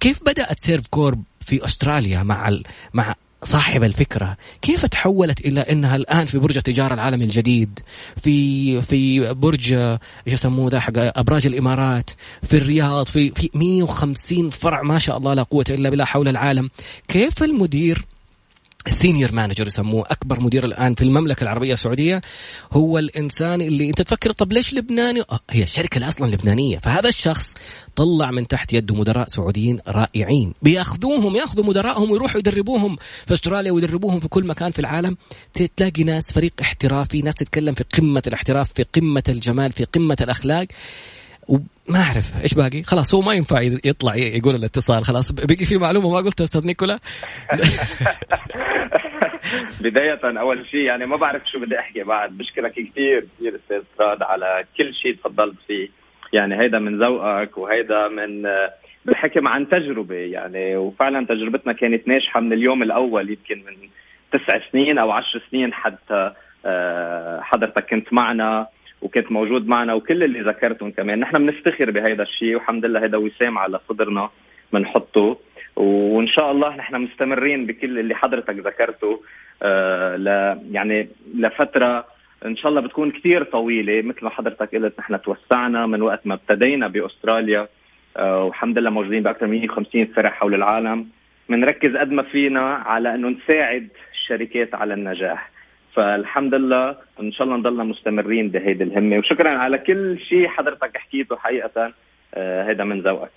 كيف بدأت سيرف كورب في أستراليا مع ال... مع صاحب الفكرة؟ كيف تحولت إلى أنها الآن في برج التجارة العالمي الجديد في في برج إيش يسموه ذا حق أبراج الإمارات في الرياض في في 150 فرع ما شاء الله لا قوة إلا بالله حول العالم. كيف المدير senior manager يسموه أكبر مدير الآن في المملكة العربية السعودية هو الإنسان اللي أنت تفكر طب ليش لبناني؟ آه هي الشركة أصلا لبنانية. فهذا الشخص طلع من تحت يده مدراء سعوديين رائعين. بيأخذوهم يأخذوا مدراءهم ويروحوا يدربوهم في أستراليا ويدربوهم في كل مكان في العالم. تلاقي ناس فريق احترافي ناس تتكلم في قمة الاحتراف في قمة الجمال في قمة الأخلاق. وما أعرف إيش باقي. خلاص هو ما ينفع يطلع يقول الاتصال. خلاص بقي في معلومة ما قلتها أستاذ نيكولا؟ بداية أول شيء يعني ما بعرف شو بدي أحكي بعد. بشكرك كثير كثير أستاذ فراد على كل شيء تفضلت فيه. يعني هيدا من ذوقك وهيدا من بحكم عن تجربة يعني. وفعلا تجربتنا كانت ناجحة من اليوم الأول يمكن من تسع سنين أو عشر سنين حتى آه، حضرتك كنت معنا. وكنت موجود معنا وكل اللي ذكرتهم كمان. نحن بنفتخر بهيدا الشيء والحمد لله هيدا وسام على صدرنا بنحطه وإن شاء الله نحن مستمرين بكل اللي حضرتك ذكرته. آه ل يعني لفترة إن شاء الله بتكون كثير طويلة مثل ما حضرتك قلت نحن توسعنا من وقت ما ابتدينا بأستراليا. آه والحمد لله موجودين بأكثر من 150 فرع حول العالم. بنركز قد ما فينا على إنه نساعد الشركات على النجاح. فالحمد لله إن شاء الله نضلنا مستمرين بهيدي الهمة. وشكرا على كل شيء حضرتك حكيته حقيقة. هذا من ذوقك.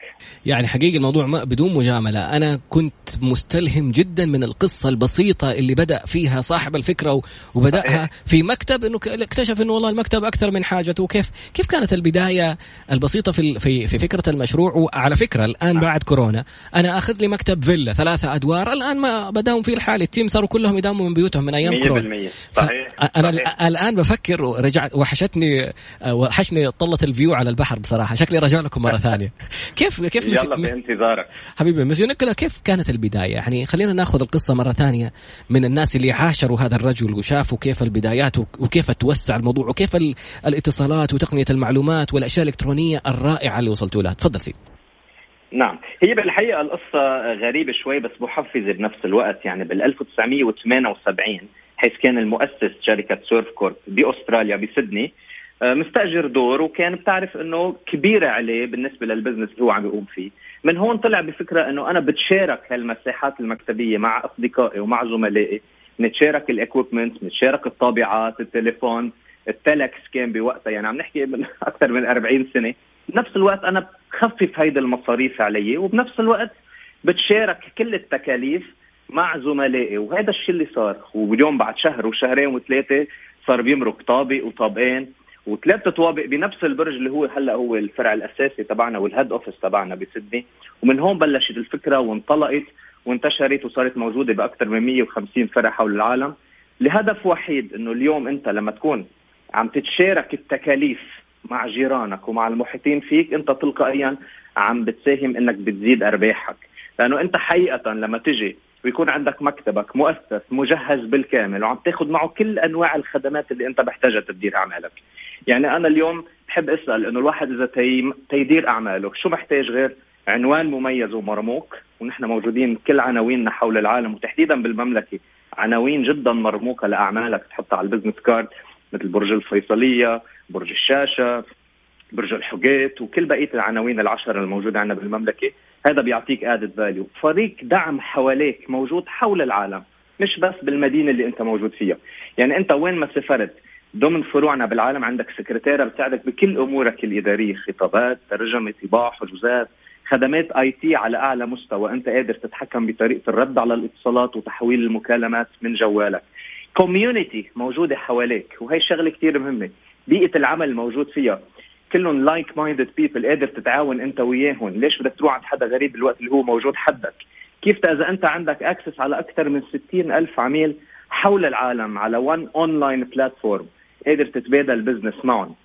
يعني حقيقي الموضوع ما بدون مجاملة. أنا كنت مستلهم جدا من القصة البسيطة اللي بدأ فيها صاحب الفكرة وبدأها في مكتب أنه اكتشف أنه والله المكتب أكثر من حاجته. وكيف كيف كانت البداية البسيطة في في في فكرة المشروع؟ وعلى فكرة الآن نعم. بعد كورونا أنا أخذ لي مكتب فيلا ثلاثة أدوار. الآن ما بداوم فيه الحال التيم صاروا كلهم يداوموا من بيوتهم من أيام كورونا. صحيح أنا صحيح. الآن بفكر ورجعت وحشتني وحشني طلة الفيو على البحر بصراحة. شكلي رجع لكم مرة ثانية. كيف كيف يلا مس... بانتظارك. حبيبي مسيو نيكولا كيف كانت البداية؟ يعني خلينا ناخذ القصة مرة ثانية من الناس اللي عاشروا هذا الرجل وشافوا كيف البدايات وكيف توسع الموضوع وكيف الاتصالات وتقنية المعلومات والأشياء الإلكترونية الرائعة اللي وصلتوا لها. تفضل سيدي نعم. هي بالحقيقة القصة غريبة شوي بس محفزة بنفس الوقت. يعني بال 1978 حيث كان المؤسس شركة سيرف كورب بأستراليا بسدني مستأجر دور وكان بتعرف إنه كبيرة عليه بالنسبة لل business اللي هو عم يقوم فيه. من هون طلع بفكرة إنه أنا بتشارك هالمساحات المكتبية مع أصدقائي ومع زملائي. نتشارك ال equipment نتشارك الطابعات التليفون التلكس كان بوقتها. يعني عم نحكي من أكثر من 40 سنة. بنفس الوقت أنا بخفف هيدي المصاريف علي وبنفس الوقت بتشارك كل التكاليف مع زملائي. وهذا الشيء اللي صار. واليوم بعد شهر وشهرين وثلاثة صار بيمرق طابق وطابقين. وثلاث طوابق بنفس البرج اللي هو هلا هو الفرع الأساسي تبعنا وال head office تبعنا بسدني. ومن هون بلشت الفكرة وانطلقت وانتشرت وصارت موجودة بأكثر من 150 فرع حول العالم. لهدف وحيد إنه اليوم أنت لما تكون عم تتشارك التكاليف مع جيرانك ومع المحيطين فيك أنت تلقائيا عم بتساهم إنك بتزيد أرباحك. لأنه أنت حقيقه لما تجي ويكون عندك مكتبك مؤسس مجهز بالكامل وعم تاخذ معه كل أنواع الخدمات اللي أنت محتاجها تدير أعمالك. يعني أنا اليوم بحب أسأل إنه الواحد إذا تي... تيدير أعماله شو محتاج غير عنوان مميز ومرموق؟ ونحن موجودين كل عناويننا حول العالم وتحديدا بالمملكة عناوين جدا مرموقة لأعمالك. تحطها على ال business card مثل برج الفيصلية، برج الشاشة، برج الحقيت وكل بقية العناوين العشر الموجودة عندنا بالمملكة، هذا بيعطيك added value، فريق دعم حواليك موجود حول العالم، مش بس بالمدينة اللي أنت موجود فيها، يعني أنت وين ما سافرت ضمن فروعنا بالعالم عندك سكرتيرة بتساعدك بكل أمورك الإدارية خطابات ترجمة طباعه حجوزات خدمات IT على أعلى مستوى. أنت قادر تتحكم بطريقة الرد على الاتصالات وتحويل المكالمات من جوالك. community موجودة حواليك وهي شغلة كثير مهمة. بيئة العمل الموجود فيها. كلهم like-minded people قادر تتعاون أنت وياهم. ليش بدك تروح عند حدا غريب بالوقت اللي هو موجود حدك؟ كيف إذا أنت عندك access على أكثر من 60 ألف عميل حول العالم على one online platform قادر تتبادل ال business معهم.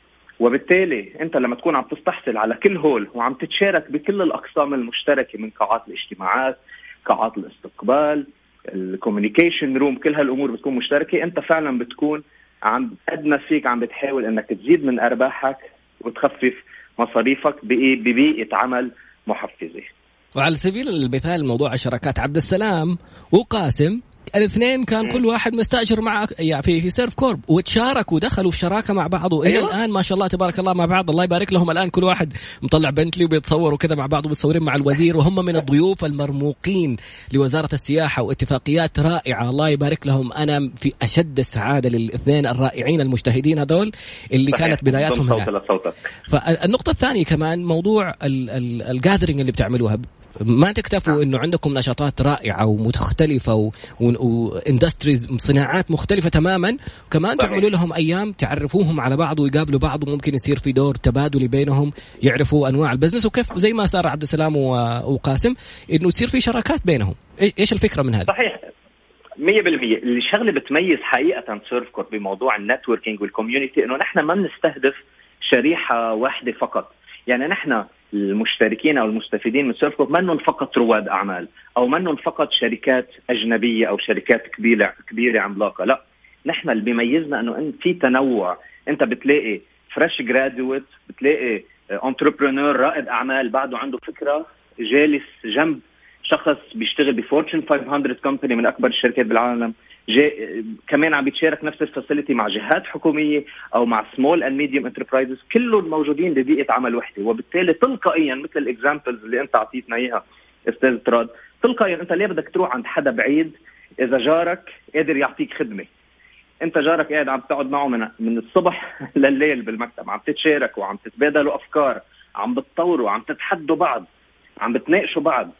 وبالتالي انت لما تكون عم تستحصل على كل هول وعم تتشارك بكل الأقسام المشتركة من قاعات الاجتماعات قاعات الاستقبال ال communication room كل هالأمور بتكون مشتركة انت فعلا بتكون عم قد ما فيك عم بتحاول إنك تزيد من أرباحك وتخفف مصاريفك ببيئة عمل محفزة. وعلى سبيل المثال موضوع الشراكات عبد السلام وقاسم الاثنين كان كل واحد مستأجر مع يعني في في سيرف كورب. وتشاركوا ودخلوا في شراكة مع بعض. وإلى أيوة. الآن ما شاء الله تبارك الله مع بعض. الله يبارك لهم. الآن كل واحد مطلع بنتلي وبيتصوروا كذا مع بعض وبيتصورين مع الوزير. وهم من الضيوف المرموقين لوزارة السياحة واتفاقيات رائعة. الله يبارك لهم. أنا في أشد السعادة للاثنين الرائعين المجتهدين هذول اللي صحيح. كانت بداياتهم فالنقطة الثانية كمان موضوع ال gathering اللي بتعملوها. ما تكتفوا إنه عندكم نشاطات رائعة ومختلفة و industries صناعات مختلفة تماما. وكمان تعملوا لهم أيام تعرفوهم على بعض ويقابلوا بعض وممكن يصير في دور تبادلي بينهم يعرفوا أنواع ال business وكيف زي ما صار عبد السلام وقاسم إنه تصير في شراكات بينهم. إيش الفكرة من هذا؟ صحيح. 100% الشغلة بتميز حقيقة سيرف كورب بموضوع ال networking وال community إنه نحن ما بنستهدف شريحة واحدة فقط. يعني نحن المشتركين أو المستفيدين من سيرف منهم فقط رواد أعمال أو منهم فقط شركات أجنبية أو شركات كبيرة كبيرة عملاقة. لا نحن اللي بيميزنا إنه في تنوع. أنت بتلاقي fresh graduate بتلاقي entrepreneur رائد أعمال بعده عنده فكرة جالس جنب شخص بيشتغل ب Fortune 500 company من أكبر الشركات بالعالم. كمان عم بيتشارك نفس ال facility مع جهات حكومية أو مع small and medium enterprises كلهم موجودين ببيئة عمل وحدة. وبالتالي تلقائيا مثل ال examples اللي أنت أعطيتنا إياها أستاذ تراد تلقائيا أنت ليه بدك تروح عند حدا بعيد إذا جارك قادر يعطيك خدمة؟ أنت جارك قاعد عم تقعد معه من من الصبح لليل بالمكتب عم تتشاركوا وعم تتبادلوا أفكار عم بتطوروا عم تتحدوا بعض عم بتناقشوا بعض.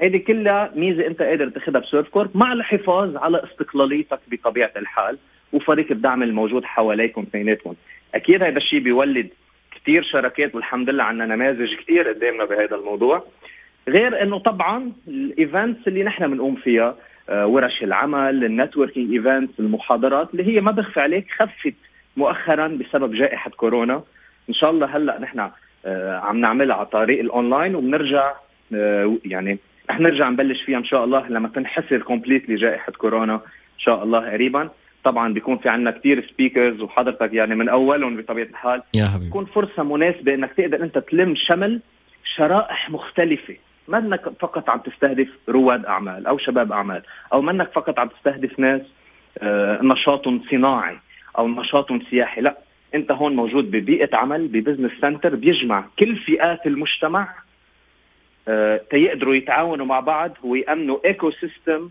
هذه كلها ميزة انت قادر تاخذها بسيرف كورب مع الحفاظ على استقلاليتك بطبيعة الحال وفريق الدعم الموجود حواليكم اثنيناتهم أكيد هذا الشيء بيولد كثير شركات والحمد لله عندنا نماذج كثير قدامنا بهذا الموضوع. غير إنه طبعا ال events اللي نحن بنقوم فيها آه، ورش العمل ال networking events المحاضرات اللي هي ما بخفي عليك خفت مؤخرا بسبب جائحة كورونا. إن شاء الله هلأ نحن آه، عم نعملها على طريق الاونلاين وبنرجع آه، يعني رح نرجع نبلش فيها إن شاء الله لما تنحسر completely جائحة كورونا إن شاء الله قريبا. طبعا بيكون في عندنا كثير speakers وحضرتك يعني من أولهم بطبيعة الحال. يا حبيبي. بتكون فرصة مناسبة إنك تقدر أنت تلم شمل شرائح مختلفة. ما إنك فقط عم تستهدف رواد أعمال أو شباب أعمال أو ما إنك فقط عم تستهدف ناس آه، نشاط صناعي أو نشاط سياحي. لا أنت هون موجود ببيئة عمل ب business center بيجمع كل فئات المجتمع تيقدروا يتعاونوا مع بعض. ويأمنوا ecosystem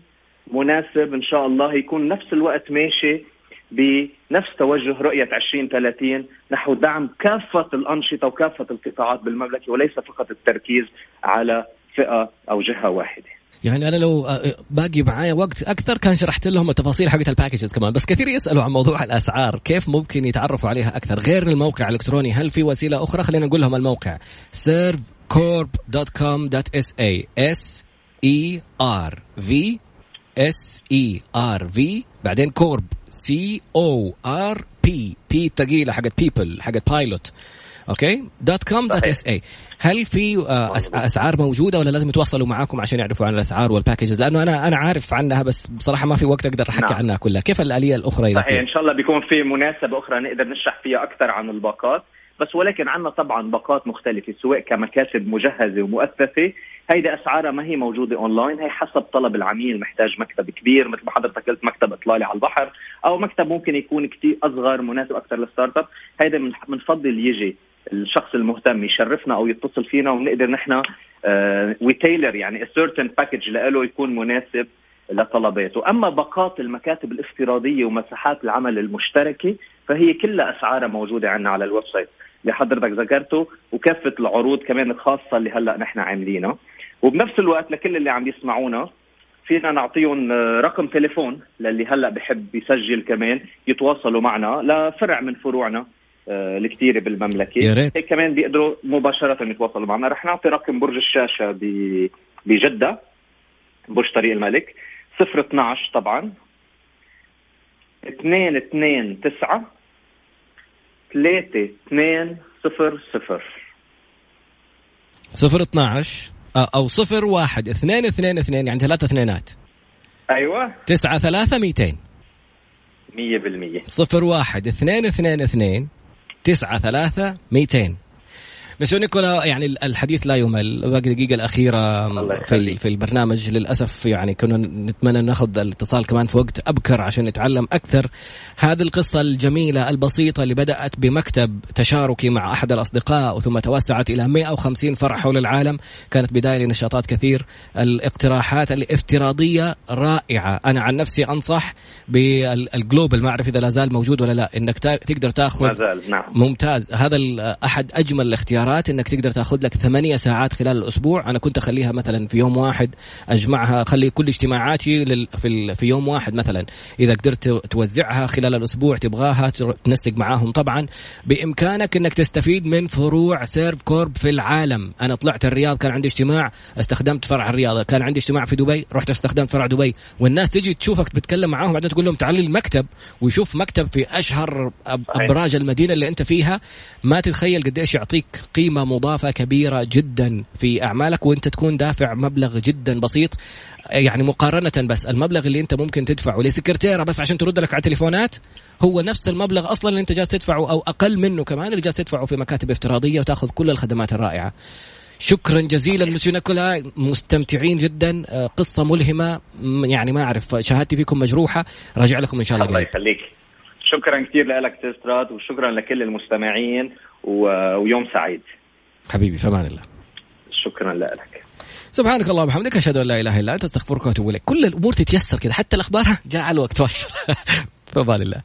مناسب. إن شاء الله يكون نفس الوقت ماشي بنفس توجه رؤية 2030 نحو دعم كافة الأنشطة وكافة القطاعات بالمملكة وليس فقط التركيز على فئة أو جهة واحدة. يعني أنا لو آه، باقي معايا وقت أكثر كان شرحت لهم التفاصيل حقت ال packages كمان. بس كثير يسألوا عن موضوع الأسعار كيف ممكن يتعرفوا عليها أكثر؟ غير الموقع الإلكتروني هل في وسيلة أخرى؟ خلينا نقول لهم الموقع. servcorp.com.sa s e r v s e r v. بعدين corp c o r p p ثقيله حقت people حقت pilot okay dot com dot s a هل في آه، أسعار موجودة ولا لازم يتواصلوا معاكم عشان يعرفوا عن الأسعار وال packages لأنه أنا أنا عارف عنها بس بصراحة ما في وقت أقدر أحكي نعم. عنها كلها. كيف الآلية الأخرى إذا صحيح إن شاء الله بيكون في مناسبة أخرى نقدر نشرح فيها أكثر عن الباقات. بس ولكن عندنا طبعا باقات مختلفة سواء كمكاتب مجهزة ومؤثثة هيدي أسعارها ما هي موجودة أونلاين هي حسب طلب العميل محتاج مكتب كبير مثل ما حضرتك قلت مكتب إطلالي على البحر أو مكتب ممكن يكون كثير أصغر مناسب أكثر لل startup. هيدا بنفضل يجي الشخص المهتم يشرفنا أو يتصل فينا ونقدر نحن we tailor يعني certain package له يكون مناسب لطلباته. أما باقات المكاتب الافتراضية ومساحات العمل المشتركة فهي كلها أسعارها موجودة عندنا على ال website. اللي حضرتك ذكرته وكافة العروض كمان الخاصة اللي هلأ نحن عاملينها. وبنفس الوقت لكل اللي عم يسمعونا فينا نعطيهم رقم تليفون للي هلأ بحب يسجل كمان يتواصلوا معنا لفرع من فروعنا آه، الكثيره بالمملكة. يا ريت. هيك كمان بيقدروا مباشرة يتواصلوا معنا. رح نعطي رقم برج الشاشة بجدة برج طريق الملك 012 طبعا 229 3 2 0 0 0 12 أو 0 1 2 2 2 يعني ثلاث اثنينات. أيوه. 9 3 200 100% 0 1 2 2 2 تسعة ثلاثة ميتين. مسيو نيكولا يعني الحديث لا يمل. باقي الدقيقة الأخيرة في في البرنامج. للأسف يعني كنا نتمنى نأخذ الاتصال كمان في وقت أبكر عشان نتعلم أكثر. هذه القصة الجميلة البسيطة اللي بدأت بمكتب تشاركي مع أحد الأصدقاء وثم توسعت إلى 150 فرع حول العالم. كانت بداية لنشاطات كثير. الاقتراحات الافتراضية رائعة. أنا عن نفسي أنصح بالجلوبال ما أعرف إذا لا زال موجود ولا لا. إنك تقدر تاخذ ما زال نعم. ممتاز. هذا أحد أجمل الاختيارات. اختيارات إنك تقدر تأخذ لك ثمانية ساعات خلال الأسبوع. أنا كنت أخليها مثلا في يوم واحد أجمعها أخلي كل اجتماعاتي. في, في يوم واحد مثلا. إذا قدرت توزعها خلال الأسبوع تبغاها تنسق معاهم. طبعا بإمكانك إنك تستفيد من فروع Servcorp في العالم. أنا طلعت الرياض كان عندي اجتماع استخدمت فرع الرياض. كان عندي اجتماع في دبي رحت استخدمت فرع دبي. والناس تجي تشوفك بتتكلم معاهم بعدين تقول لهم تعال المكتب ويشوف مكتب في أشهر أبراج المدينة اللي أنت فيها. ما تتخيل قديش يعطيك. قيمة مضافة كبيرة جدا في أعمالك وأنت تكون دافع مبلغ جدا بسيط يعني مقارنة بس. المبلغ اللي أنت ممكن تدفعه لسكرتيرة بس عشان ترد لك على التليفونات هو نفس المبلغ أصلا اللي أنت جالس تدفعه أو أقل منه كمان اللي جالس تدفعه في مكاتب افتراضية وتأخذ كل الخدمات الرائعة. شكرا جزيلا مسيو نيكولا مستمتعين جدا. آه، قصة ملهمة يعني ما أعرف شهادتي فيكم مجروحة. راجع لكم إن شاء الله الله يخليك. شكرا كثير لك تستراد وشكرا لكل المستمعين ويوم سعيد. حبيبي في أمان الله. شكرا لك. سبحانك اللهم وبحمدك أشهد أن لا إله إلا أنت أستغفرك وأتوب إليك. كل الأمور تتيسر كذا حتى الأخبار جاء على الوقت في أمان الله.